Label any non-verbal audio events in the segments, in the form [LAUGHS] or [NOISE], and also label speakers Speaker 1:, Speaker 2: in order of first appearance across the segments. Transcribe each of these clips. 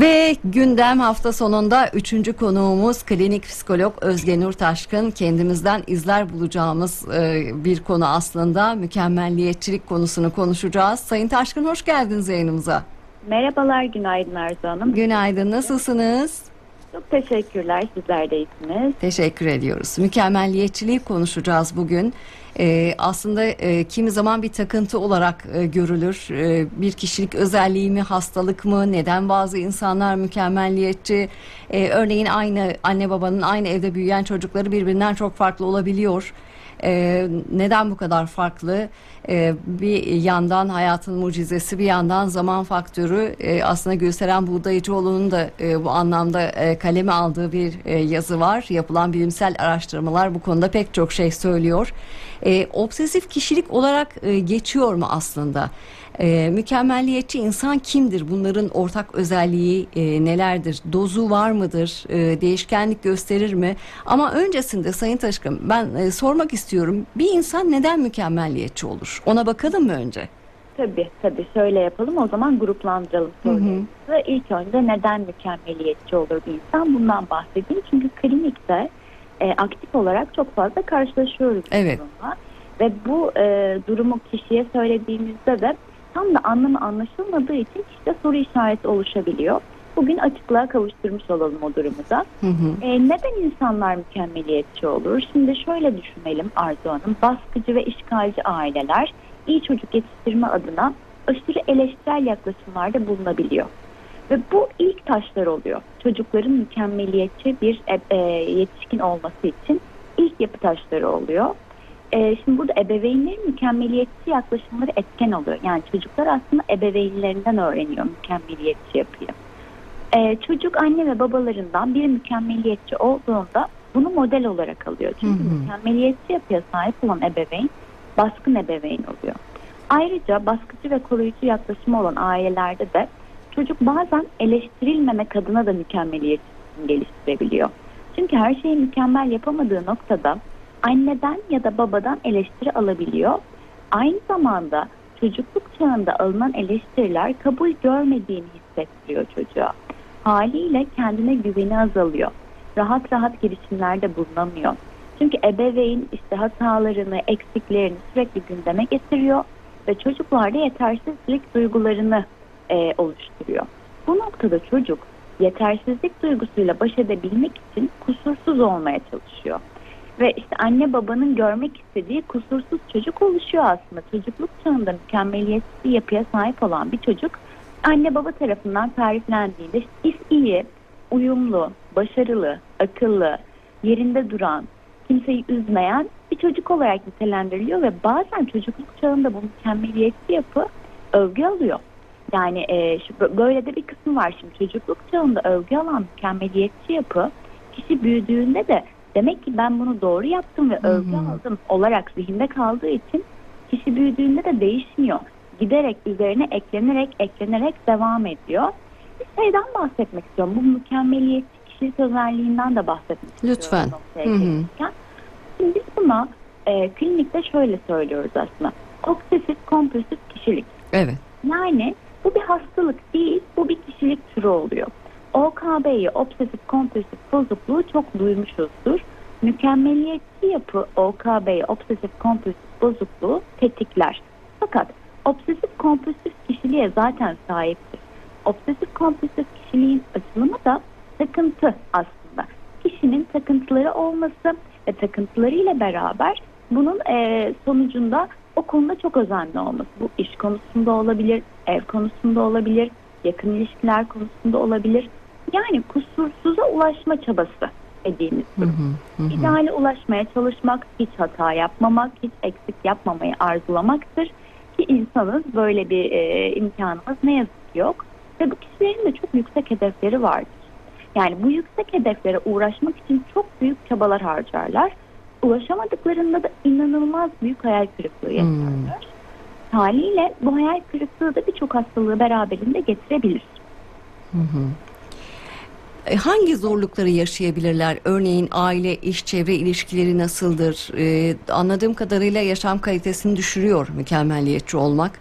Speaker 1: Ve gündem hafta sonunda üçüncü konuğumuz klinik psikolog Özge Nur Taşkın. Kendimizden izler bulacağımız e, bir konu aslında mükemmelliyetçilik konusunu konuşacağız. Sayın Taşkın hoş geldiniz yayınımıza.
Speaker 2: Merhabalar, günaydın Arzu Hanım.
Speaker 1: Günaydın, nasılsınız?
Speaker 2: Çok teşekkürler, sizler de iyisiniz.
Speaker 1: Teşekkür ediyoruz. Mükemmelliyetçiliği konuşacağız bugün. Ee, aslında e, kimi zaman bir takıntı olarak e, görülür. E, bir kişilik özelliği mi, hastalık mı, neden bazı insanlar mükemmelliyetçi? E, örneğin aynı anne babanın aynı evde büyüyen çocukları birbirinden çok farklı olabiliyor. Ee, neden bu kadar farklı? Ee, bir yandan hayatın mucizesi, bir yandan zaman faktörü. Ee, aslında Gülseren Buğdayıcıoğlu'nun da e, bu anlamda e, kaleme aldığı bir e, yazı var. Yapılan bilimsel araştırmalar bu konuda pek çok şey söylüyor. Ee, obsesif kişilik olarak e, geçiyor mu aslında? Ee, mükemmelliyetçi insan kimdir? Bunların ortak özelliği e, nelerdir? Dozu var mıdır? E, değişkenlik gösterir mi? Ama öncesinde Sayın Taşkın ben e, sormak istiyorum. Bir insan neden mükemmelliyetçi olur? Ona bakalım mı önce?
Speaker 2: Tabii, tabii. Şöyle yapalım. O zaman gruplandıralım sorularımızı. İlk önce neden mükemmeliyetçi olur bir insan? Bundan bahsedeyim. Çünkü klinikte e, aktif olarak çok fazla karşılaşıyoruz
Speaker 1: Evet.
Speaker 2: durumla. Ve bu e, durumu kişiye söylediğimizde de tam da anlamı anlaşılmadığı için işte soru işareti oluşabiliyor. Bugün açıklığa kavuşturmuş olalım o durumu da.
Speaker 1: Hı hı.
Speaker 2: E, neden insanlar mükemmeliyetçi olur? Şimdi şöyle düşünelim Arzu Hanım. Baskıcı ve işgalci aileler iyi çocuk yetiştirme adına aşırı eleştirel yaklaşımlarda bulunabiliyor. Ve bu ilk taşlar oluyor. Çocukların mükemmeliyetçi bir e, e, yetişkin olması için ilk yapı taşları oluyor. E, şimdi burada ebeveynlerin mükemmeliyetçi yaklaşımları etken oluyor. Yani çocuklar aslında ebeveynlerinden öğreniyor mükemmeliyetçi yapıyı. Ee, çocuk anne ve babalarından bir mükemmeliyetçi olduğunda bunu model olarak alıyor. Çünkü
Speaker 1: Hı hı.
Speaker 2: mükemmeliyetçi yapıya sahip olan ebeveyn baskın ebeveyn oluyor. Ayrıca baskıcı ve koruyucu yaklaşımı olan ailelerde de çocuk bazen eleştirilmemek adına da mükemmeliyetçisini geliştirebiliyor. Çünkü her şeyi mükemmel yapamadığı noktada anneden ya da babadan eleştiri alabiliyor. Aynı zamanda çocukluk çağında alınan eleştiriler kabul görmediğini hissettiriyor çocuğa. Haliyle kendine güveni azalıyor. Rahat rahat girişimlerde bulunamıyor. Çünkü ebeveyn işte hatalarını, eksiklerini sürekli gündeme getiriyor ve çocuklarda yetersizlik duygularını e, oluşturuyor. Bu noktada çocuk yetersizlik duygusuyla baş edebilmek için kusursuz olmaya çalışıyor. Ve işte anne babanın görmek istediği kusursuz çocuk oluşuyor aslında. Çocukluk çağında mükemmeliyetsiz bir yapıya sahip olan bir çocuk anne baba tarafından tariflendiğinde işte iyi, uyumlu, başarılı, akıllı, yerinde duran, kimseyi üzmeyen bir çocuk olarak nitelendiriliyor ve bazen çocukluk çağında bu mükemmeliyetçi yapı övgü alıyor. Yani e, şu, böyle de bir kısım var şimdi çocukluk çağında övgü alan mükemmeliyetçi yapı kişi büyüdüğünde de demek ki ben bunu doğru yaptım ve övgü
Speaker 1: hı.
Speaker 2: aldım olarak zihinde kaldığı için kişi büyüdüğünde de değişmiyor. Giderek üzerine eklenerek eklenerek devam ediyor. Bir şeyden bahsetmek istiyorum. Bu mükemmeliyetçi kişilik özelliğinden de bahsetmek
Speaker 1: Lütfen.
Speaker 2: istiyorum. gelirken. Şimdi biz buna e, klinikte şöyle söylüyoruz aslında. Obsesif kompulsif kişilik.
Speaker 1: Evet.
Speaker 2: Yani bu bir hastalık değil, bu bir kişilik türü oluyor. OKB'yi, obsesif kompulsif bozukluğu çok duymuşuzdur. Mükemmeliyetçi yapı OKB'yi, obsesif kompulsif bozukluğu tetikler. Fakat obsesif kompulsif kişiliğe zaten sahiptir. Obsesif kompulsif kişiliğin açılımı da takıntı aslında. Kişinin takıntıları olması ve takıntılarıyla beraber bunun eee, sonucunda o konuda çok özenli olması. Bu iş konusunda olabilir, ev konusunda olabilir, yakın ilişkiler konusunda olabilir. Yani kusursuza ulaşma çabası dediğimiz durum.
Speaker 1: hı. Hı hı.
Speaker 2: İdeale ulaşmaya çalışmak, hiç hata yapmamak, hiç eksik yapmamayı arzulamaktır. Ki insanız böyle bir e, imkanımız ne yazık ki yok. Ve bu kişilerin de çok yüksek hedefleri vardır. Yani bu yüksek hedeflere uğraşmak için çok büyük çabalar harcarlar. Ulaşamadıklarında da inanılmaz büyük hayal kırıklığı yaşarlar. Haliyle bu hayal kırıklığı da birçok hastalığı beraberinde getirebilir.
Speaker 1: Hı hı. E, Hangi zorlukları yaşayabilirler? Örneğin aile, iş, çevre ilişkileri nasıldır? Ee, anladığım kadarıyla yaşam kalitesini düşürüyor mükemmelliyetçi olmak.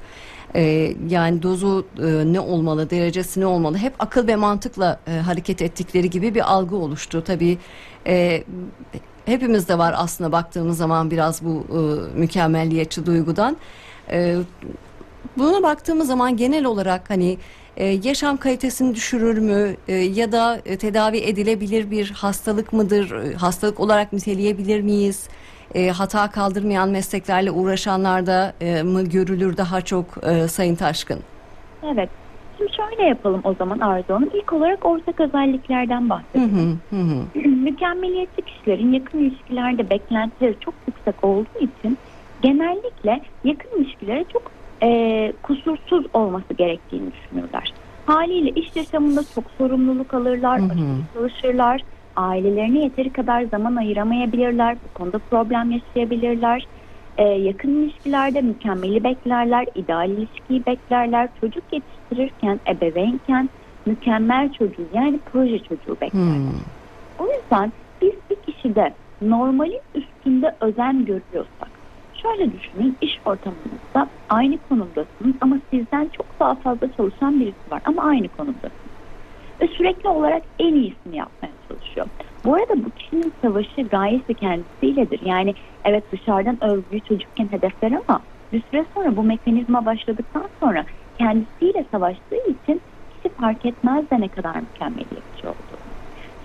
Speaker 1: E, yani dozu e, ne olmalı, derecesi ne olmalı? Hep akıl ve mantıkla e, hareket ettikleri gibi bir algı oluştu. Tabii e, hepimizde var aslında baktığımız zaman biraz bu e, mükemmelliyetçi duygudan. E, buna baktığımız zaman genel olarak hani e, yaşam kalitesini düşürür mü E, ya da e, tedavi edilebilir bir hastalık mıdır? E, hastalık olarak niteleyebilir miyiz? E, hata kaldırmayan mesleklerle uğraşanlarda e, mı görülür daha çok e, Sayın Taşkın?
Speaker 2: Evet. Şimdi şöyle yapalım o zaman Arzu Hanım. İlk olarak ortak özelliklerden bahsedelim.
Speaker 1: hı, hı hı. [CLEARS THROAT]
Speaker 2: Mükemmeliyetçi kişilerin yakın ilişkilerde beklentileri çok yüksek olduğu için genellikle yakın ilişkilere çok e, kusursuz olması gerektiğini düşünürler. Haliyle iş yaşamında çok sorumluluk alırlar,
Speaker 1: Hı hı.
Speaker 2: çalışırlar, ailelerine yeteri kadar zaman ayıramayabilirler, bu konuda problem yaşayabilirler. E, yakın ilişkilerde mükemmeli beklerler, ideal ilişkiyi beklerler, çocuk yetiştirirken, ebeveynken mükemmel çocuğu yani proje çocuğu beklerler.
Speaker 1: Hmm.
Speaker 2: O yüzden biz bir kişide normalin üstünde özen görüyorsak, şöyle düşünün iş ortamınızda aynı konumdasınız ama sizden çok daha fazla çalışan birisi var ama aynı konumdasınız. Ve sürekli olarak en iyisini yapmaya çalışıyor. Bu arada bu kişinin savaşı gayesi kendisiyledir. Yani evet dışarıdan övgüyü çocukken hedefler ama bir süre sonra bu mekanizma başladıktan sonra kendisiyle savaştığı için kişi fark etmez de ne kadar mükemmeliyetçi olduğunu.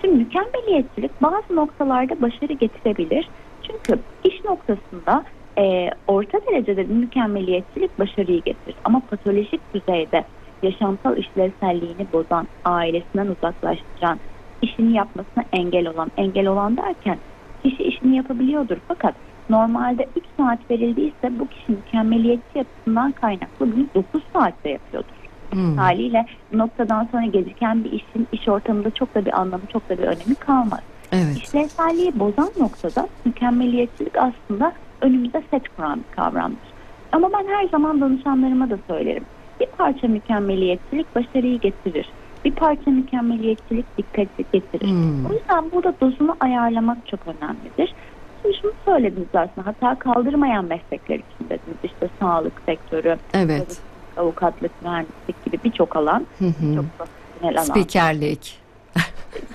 Speaker 2: Şimdi mükemmeliyetçilik bazı noktalarda başarı getirebilir. Çünkü iş noktasında e, orta derecede bir mükemmeliyetçilik başarıyı getirir. Ama patolojik düzeyde yaşamsal işlevselliğini bozan, ailesinden uzaklaştıran, işini yapmasına engel olan, engel olan derken kişi işini yapabiliyordur fakat normalde 3 saat verildiyse bu kişi mükemmeliyetçi yapısından kaynaklı bunu 9 saatte yapıyordur.
Speaker 1: Hmm.
Speaker 2: Haliyle bu noktadan sonra geciken bir işin iş ortamında çok da bir anlamı, çok da bir önemi kalmaz.
Speaker 1: Evet.
Speaker 2: İşlevselliği bozan noktada mükemmeliyetçilik aslında önümüze set kuran bir kavramdır. Ama ben her zaman danışanlarıma da söylerim. Bir parça mükemmeliyetçilik başarıyı getirir. Bir parça mükemmeliyetçilik dikkati getirir.
Speaker 1: Hmm.
Speaker 2: O yüzden burada dozunu ayarlamak çok önemlidir. Şimdi şunu söylediniz aslında hata kaldırmayan meslekler için dediniz. İşte sağlık sektörü,
Speaker 1: Evet.
Speaker 2: avukatlık, mühendislik gibi birçok alan.
Speaker 1: Hı hı.
Speaker 2: Çok profesyonel alan.
Speaker 1: Spikerlik.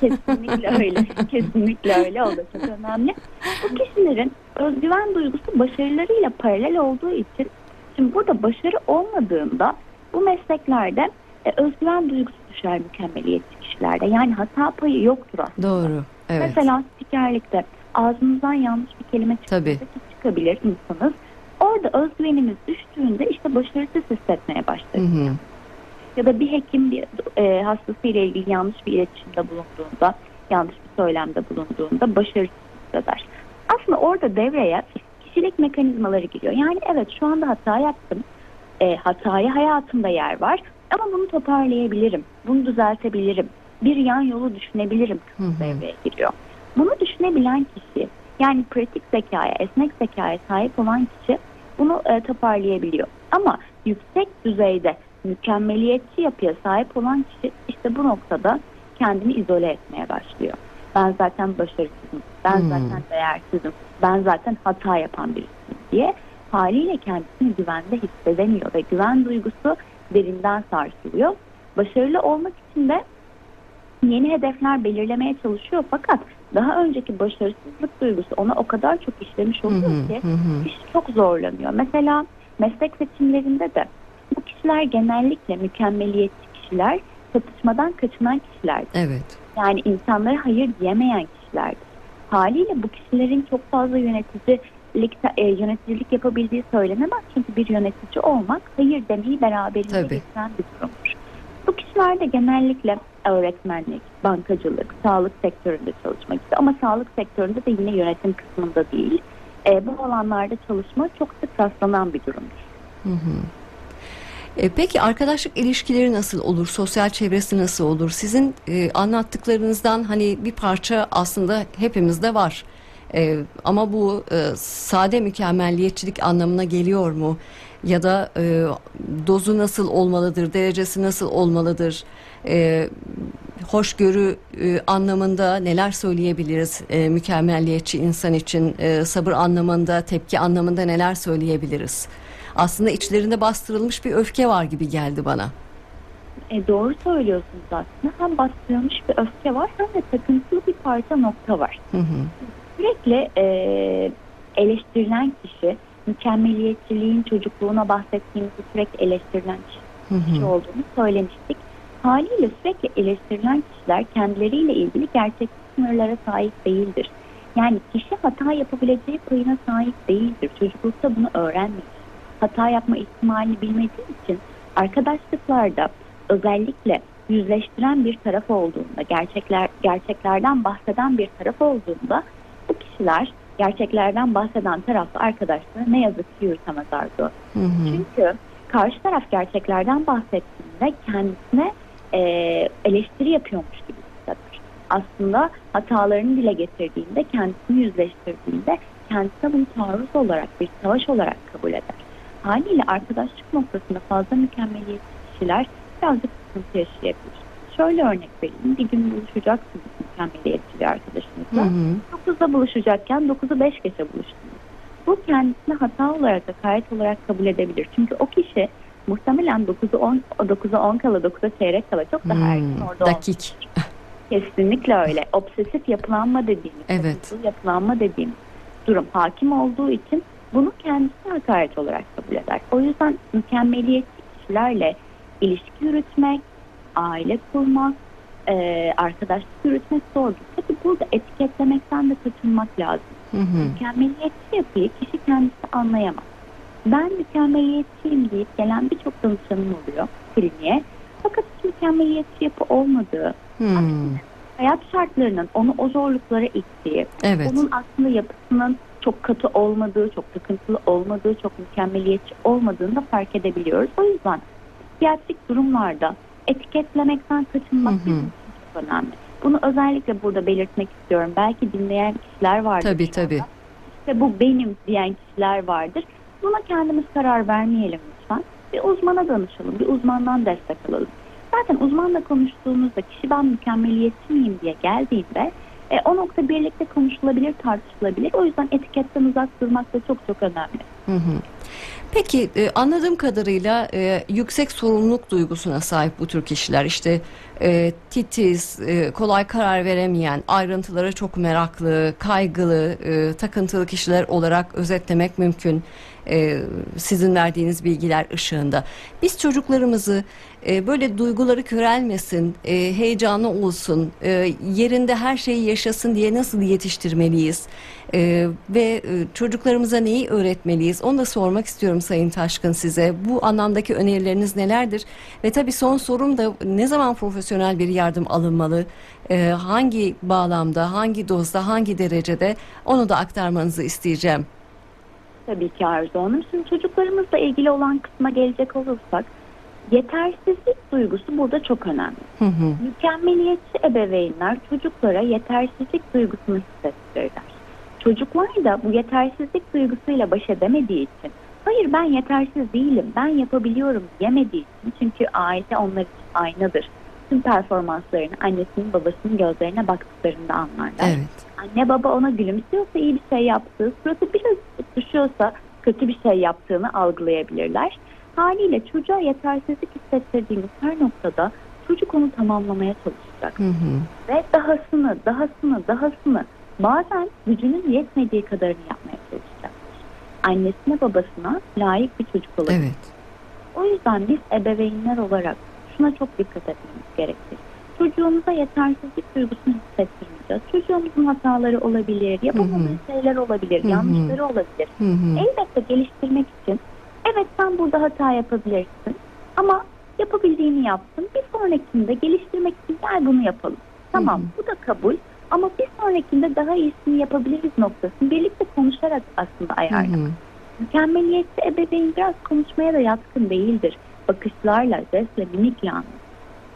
Speaker 2: Kesinlikle öyle. Kesinlikle öyle. O da çok önemli. Bu kişilerin özgüven duygusu başarılarıyla paralel olduğu için şimdi burada başarı olmadığında bu mesleklerde e, özgüven duygusu düşer mükemmeliyetçi kişilerde. Yani hata payı yoktur aslında.
Speaker 1: Doğru. Evet.
Speaker 2: Mesela spikerlikte ağzınızdan yanlış bir kelime çıkabilir, çıkabilir insanız. Orada özgüvenimiz düştüğünde işte başarısız hissetmeye
Speaker 1: Hı
Speaker 2: başlarız
Speaker 1: hı.
Speaker 2: Ya da bir hekim bir e, hastasıyla ilgili yanlış bir iletişimde bulunduğunda, yanlış bir söylemde bulunduğunda başarısız hisseder. Aslında orada devreye kişilik mekanizmaları giriyor. Yani evet şu anda hata yaptım. E, hataya hayatımda yer var ama bunu toparlayabilirim. Bunu düzeltebilirim. Bir yan yolu düşünebilirim
Speaker 1: hı.
Speaker 2: devreye giriyor. Bunu düşünebilen kişi yani pratik zekaya, esnek zekaya sahip olan kişi bunu e, toparlayabiliyor. Ama yüksek düzeyde mükemmeliyetçi yapıya sahip olan kişi işte bu noktada kendini izole etmeye başlıyor. Ben zaten başarısızım, ben
Speaker 1: Hmm.
Speaker 2: zaten değersizim, ben zaten hata yapan birisiyim diye haliyle kendisini güvende hissedemiyor ve güven duygusu derinden sarsılıyor. Başarılı olmak için de yeni hedefler belirlemeye çalışıyor fakat daha önceki başarısızlık duygusu ona o kadar çok işlemiş oluyor ki
Speaker 1: Hı hı.
Speaker 2: kişi çok zorlanıyor. Mesela meslek seçimlerinde de bu kişiler genellikle mükemmeliyetçi kişiler, çatışmadan kaçınan kişilerdir.
Speaker 1: Evet.
Speaker 2: Yani insanlara hayır diyemeyen kişilerdir. Haliyle bu kişilerin çok fazla yöneticilik, e, yöneticilik yapabildiği söylenemez. Çünkü bir yönetici olmak hayır demeyi beraberinde
Speaker 1: Tabii.
Speaker 2: getiren bir durumdur. Bu kişiler de genellikle öğretmenlik, bankacılık, sağlık sektöründe çalışmak istiyor. Ama sağlık sektöründe de yine yönetim kısmında değil. E, bu alanlarda çalışma çok sık rastlanan bir durumdur.
Speaker 1: Hı hı. E, peki arkadaşlık ilişkileri nasıl olur? Sosyal çevresi nasıl olur? Sizin e, anlattıklarınızdan hani bir parça aslında hepimizde var. E, ama bu e, sade mükemmelliyetçilik anlamına geliyor mu? Ya da e, dozu nasıl olmalıdır? Derecesi nasıl olmalıdır? E, hoşgörü e, anlamında neler söyleyebiliriz? E, mükemmelliyetçi insan için e, sabır anlamında, tepki anlamında neler söyleyebiliriz? Aslında içlerinde bastırılmış bir öfke var gibi geldi bana.
Speaker 2: E, doğru söylüyorsunuz aslında. Hem bastırılmış bir öfke var hem de takıntılı bir parça nokta var.
Speaker 1: Hı hı.
Speaker 2: Sürekli e, eleştirilen kişi, mükemmeliyetçiliğin çocukluğuna bahsettiğimizde sürekli eleştirilen kişi,
Speaker 1: Hı
Speaker 2: kişi
Speaker 1: hı.
Speaker 2: olduğunu söylemiştik. Haliyle sürekli eleştirilen kişiler kendileriyle ilgili gerçek sınırlara sahip değildir. Yani kişi hata yapabileceği payına sahip değildir. Çocuklukta bunu öğrenmiş. Hata yapma ihtimalini bilmediği için arkadaşlıklarda özellikle yüzleştiren bir taraf olduğunda, gerçekler gerçeklerden bahseden bir taraf olduğunda bu kişiler gerçeklerden bahseden tarafla arkadaşlığı ne yazık ki yürütemez Arzu.
Speaker 1: Hı hı.
Speaker 2: Çünkü karşı taraf gerçeklerden bahsettiğinde kendisine e, eleştiri yapıyormuş gibi hisseder. Aslında hatalarını dile getirdiğinde, kendisini yüzleştirdiğinde kendisine bunu taarruz olarak, bir savaş olarak kabul eder. Haliyle arkadaşlık noktasında fazla mükemmeliyetçi kişiler birazcık sıkıntı yaşayabilir. Şöyle örnek vereyim. Bir gün buluşacaksınız mükemmeliyetçi bir
Speaker 1: Hı
Speaker 2: arkadaşınızla.
Speaker 1: hı.
Speaker 2: 9'da buluşacakken 9'u 5 geçe buluştunuz. Bu kendisine hata olarak da gayet olarak kabul edebilir. Çünkü o kişi muhtemelen 9'u 10, 9'a 10 kala 9'a çeyrek kala çok daha erken
Speaker 1: Hmm,
Speaker 2: orada olmuş.
Speaker 1: dakik.
Speaker 2: Kesinlikle öyle. Obsesif yapılanma dediğimiz,
Speaker 1: Evet.
Speaker 2: yapılanma dediğimiz durum hakim olduğu için bunu kendisine hakaret olarak kabul eder. O yüzden mükemmeliyetçi kişilerle ilişki yürütmek, aile kurmak, e, arkadaşlık yürütmek zordur. Tabii burada etiketlemekten de kaçınmak lazım.
Speaker 1: Hı hı.
Speaker 2: Mükemmeliyetçi yapıyı kişi kendisi anlayamaz. Ben mükemmeliyetçiyim deyip gelen birçok danışanım oluyor kliniğe. Fakat hiç mükemmeliyetçi yapı olmadığı,
Speaker 1: Hmm,
Speaker 2: hayat şartlarının onu o zorluklara ittiği,
Speaker 1: Evet.
Speaker 2: onun aslında yapısının çok katı olmadığı, çok takıntılı olmadığı, çok mükemmeliyetçi olmadığını da fark edebiliyoruz. O yüzden psikiyatrik durumlarda etiketlemekten kaçınmak
Speaker 1: Hı hı.
Speaker 2: bizim için çok önemli. Bunu özellikle burada belirtmek istiyorum. Belki dinleyen kişiler vardır.
Speaker 1: Tabii tabii.
Speaker 2: İşte bu benim diyen kişiler vardır. Buna kendimiz karar vermeyelim lütfen. Bir uzmana danışalım, bir uzmandan destek alalım. Zaten uzmanla konuştuğumuzda kişi ben mükemmeliyetçi miyim diye geldiğinde e, o nokta birlikte konuşulabilir, tartışılabilir. O yüzden etiketten uzak durmak da çok çok önemli.
Speaker 1: Hı hı. Peki e, anladığım kadarıyla e, yüksek sorumluluk duygusuna sahip bu tür kişiler işte e, titiz, e, kolay karar veremeyen, ayrıntılara çok meraklı, kaygılı, e, takıntılı kişiler olarak özetlemek mümkün. E, sizin verdiğiniz bilgiler ışığında. Biz çocuklarımızı e, böyle duyguları körelmesin, e, heyecanlı olsun, e, yerinde her şeyi yaşasın diye nasıl yetiştirmeliyiz? E, ve e, çocuklarımıza neyi öğretmeliyiz? Onu da sormak istiyorum Sayın Taşkın size. Bu anlamdaki önerileriniz nelerdir? Ve tabii son sorum da ne zaman profesyonel bir yardım alınmalı? Hangi bağlamda, hangi dozda, hangi derecede? Onu da aktarmanızı isteyeceğim.
Speaker 2: Tabii ki Arzu Hanım. Şimdi çocuklarımızla ilgili olan kısma gelecek olursak yetersizlik duygusu burada çok önemli.
Speaker 1: Hı hı.
Speaker 2: Mükemmeliyetçi ebeveynler çocuklara yetersizlik duygusunu hissettirirler. Çocuklar da bu yetersizlik duygusuyla baş edemediği için hayır ben yetersiz değilim ben yapabiliyorum diyemediği için çünkü aile onlar için aynadır. Tüm performanslarını annesinin babasının gözlerine baktıklarında anlarlar.
Speaker 1: Evet.
Speaker 2: Anne baba ona gülümsüyorsa iyi bir şey yaptığı, suratı biraz düşüyorsa kötü bir şey yaptığını algılayabilirler. Haliyle çocuğa yetersizlik hissettirdiğimiz her noktada çocuk onu tamamlamaya çalışacak.
Speaker 1: Hı hı.
Speaker 2: Ve dahasını, dahasını, dahasını bazen gücünün yetmediği kadarını yapmaya çalışacak. Annesine babasına layık bir çocuk olacak.
Speaker 1: Evet.
Speaker 2: O yüzden biz ebeveynler olarak şuna çok dikkat etmemiz gerekir. Çocuğumuza yetersizlik duygusunu hissettirmeyeceğiz. Çocuğumuzun hataları olabilir, yapamadığı şeyler olabilir,
Speaker 1: Hı hı.
Speaker 2: yanlışları olabilir.
Speaker 1: Hı hı.
Speaker 2: Elbette geliştirmek için evet sen burada hata yapabilirsin ama yapabildiğini yaptın. Bir sonrakinde geliştirmek için gel bunu yapalım. Tamam
Speaker 1: Hı hı.
Speaker 2: bu da kabul ama bir sonrakinde daha iyisini yapabiliriz noktasını birlikte konuşarak aslında ayarlamak. Mükemmeliyetçi ebeveyn biraz konuşmaya da yatkın değildir. Bakışlarla, jestle, mimikle anlatır.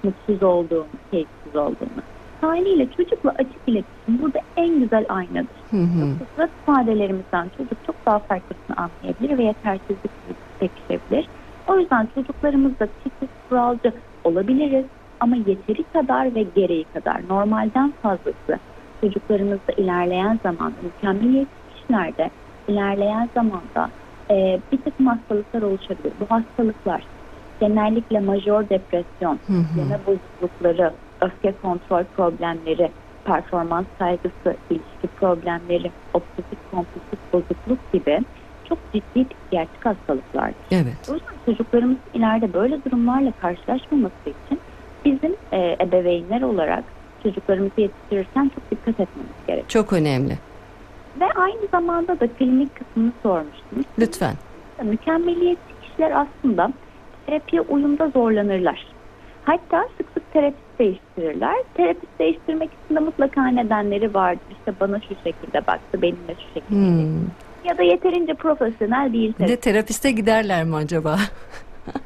Speaker 2: Mutsuz olduğunu, keyifsiz olduğunu. Haliyle çocukla açık iletişim burada en güzel aynadır.
Speaker 1: Hı hı.
Speaker 2: Yoksa ifadelerimizden çocuk çok daha farklısını anlayabilir ve yetersizlik pekişebilir. O yüzden çocuklarımızda titiz, kuralcı olabiliriz ama yeteri kadar ve gereği kadar normalden fazlası çocuklarımızda ilerleyen zamanda mükemmeliyetçi kişilerde ilerleyen zamanda e, bir takım hastalıklar oluşabilir. Bu hastalıklar genellikle majör depresyon, yeme bozuklukları, öfke kontrol problemleri, performans kaygısı, ilişki problemleri, obsesif kompulsif bozukluk gibi çok ciddi psikiyatrik hastalıklardır.
Speaker 1: Evet.
Speaker 2: O yüzden çocuklarımız ileride böyle durumlarla karşılaşmaması için bizim e, ebeveynler olarak çocuklarımızı yetiştirirken çok dikkat etmemiz gerekiyor.
Speaker 1: Çok önemli.
Speaker 2: Ve aynı zamanda da klinik kısmını sormuştunuz.
Speaker 1: Lütfen.
Speaker 2: Mükemmeliyetçi kişiler aslında terapiye uyumda zorlanırlar. Hatta sık sık terapist değiştirirler. Terapist değiştirmek için de mutlaka nedenleri vardır. İşte bana şu şekilde baktı, benimle şu şekilde.
Speaker 1: Hmm.
Speaker 2: Ya da yeterince profesyonel değil terapist.
Speaker 1: de terapiste giderler mi acaba? [LAUGHS]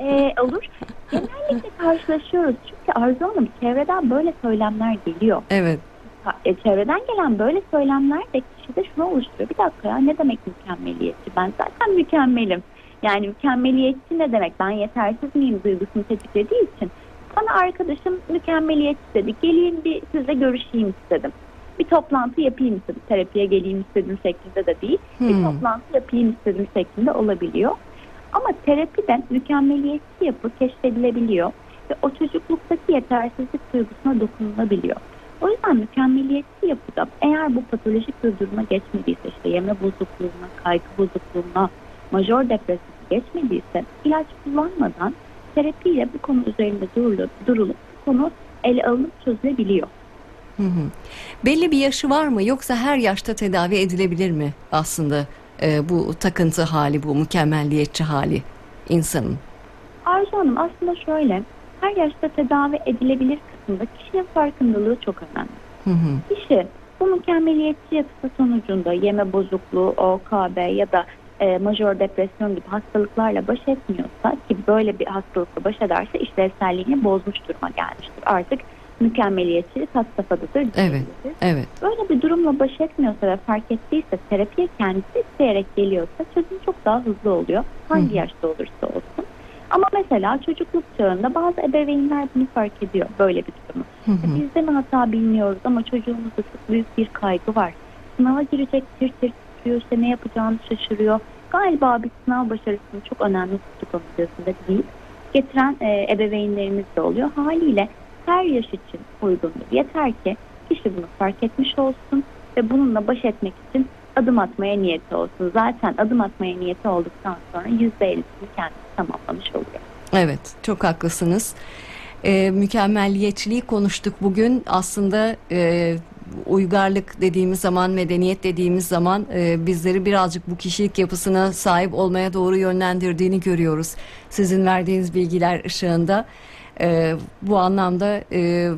Speaker 2: Ee, olur. Genellikle karşılaşıyoruz. Çünkü Arzu Hanım çevreden böyle söylemler geliyor.
Speaker 1: Evet.
Speaker 2: E, çevreden gelen böyle söylemler de kişide şunu oluşturuyor. Bir dakika ya ne demek mükemmeliyetçi? Ben zaten mükemmelim. Yani mükemmeliyetçi ne demek? Ben yetersiz miyim duygusunu tetiklediği için. Bana arkadaşım mükemmeliyetçi dedi. Geleyim bir sizle görüşeyim istedim. Bir toplantı yapayım istedim. Terapiye geleyim istedim şeklinde de değil. Bir
Speaker 1: Hmm.
Speaker 2: toplantı yapayım istedim şeklinde olabiliyor. Ama terapide mükemmeliyetçi yapı keşfedilebiliyor ve o çocukluktaki yetersizlik duygusuna dokunulabiliyor. O yüzden mükemmeliyetçi yapıda eğer bu patolojik bir duruma geçmediyse işte yeme bozukluğuna, kaygı bozukluğuna, majör depresyona geçmediyse ilaç kullanmadan terapiyle bu konu üzerinde durulup, durulup bu konu ele alınıp çözülebiliyor.
Speaker 1: Hı hı. Belli bir yaşı var mı yoksa her yaşta tedavi edilebilir mi aslında e, bu takıntı hali, bu mükemmelliyetçi hali insanın?
Speaker 2: Arzu Hanım aslında şöyle her yaşta tedavi edilebilir kısmında kişinin farkındalığı çok önemli.
Speaker 1: Hı hı.
Speaker 2: Kişi bu mükemmeliyetçi yapısı sonucunda yeme bozukluğu, OKB ya da e, majör depresyon gibi hastalıklarla baş etmiyorsa ki böyle bir hastalıkla baş ederse işlevselliğini bozmuş duruma gelmiştir. Artık mükemmeliyetçilik has safhadadır.
Speaker 1: Evet. Evet.
Speaker 2: Böyle bir durumla baş etmiyorsa ve fark ettiyse terapiye kendisi isteyerek geliyorsa çözüm çok daha hızlı oluyor. Hangi
Speaker 1: Hı.
Speaker 2: yaşta olursa olsun. Ama mesela çocukluk çağında bazı ebeveynler bunu fark ediyor böyle bir durumu.
Speaker 1: Hı hı.
Speaker 2: Biz de mi hata bilmiyoruz ama çocuğumuzda çok büyük bir kaygı var. Sınava girecek tir tir titriyor işte ne yapacağını şaşırıyor. Galiba bir sınav başarısını çok önemli tuttuk onun gözünde değil. Getiren e, ebeveynlerimiz de oluyor. Haliyle her yaş için uygundur. Yeter ki kişi bunu fark etmiş olsun ve bununla baş etmek için adım atmaya niyeti olsun. Zaten adım atmaya niyeti olduktan sonra %50'sini kendisi tamamlamış oluyor.
Speaker 1: Evet, çok haklısınız. Ee, mükemmelliyetçiliği konuştuk bugün. Aslında e, uygarlık dediğimiz zaman, medeniyet dediğimiz zaman e, bizleri birazcık bu kişilik yapısına sahip olmaya doğru yönlendirdiğini görüyoruz. Sizin verdiğiniz bilgiler ışığında. E, bu anlamda e,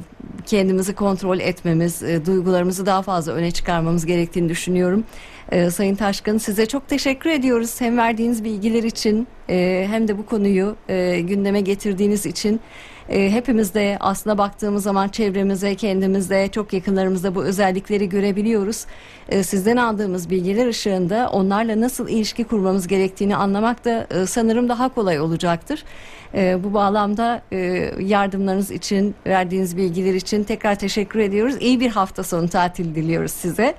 Speaker 1: kendimizi kontrol etmemiz, e, duygularımızı daha fazla öne çıkarmamız gerektiğini düşünüyorum. E, Sayın Taşkın size çok teşekkür ediyoruz. Hem verdiğiniz bilgiler için e, hem de bu konuyu e, gündeme getirdiğiniz için. E, hepimiz de aslında baktığımız zaman çevremize, kendimizde, çok yakınlarımızda bu özellikleri görebiliyoruz. E, sizden aldığımız bilgiler ışığında onlarla nasıl ilişki kurmamız gerektiğini anlamak da e, sanırım daha kolay olacaktır. E, bu bağlamda e, yardımlarınız için, verdiğiniz bilgiler için tekrar teşekkür ediyoruz. İyi bir hafta sonu tatil diliyoruz size.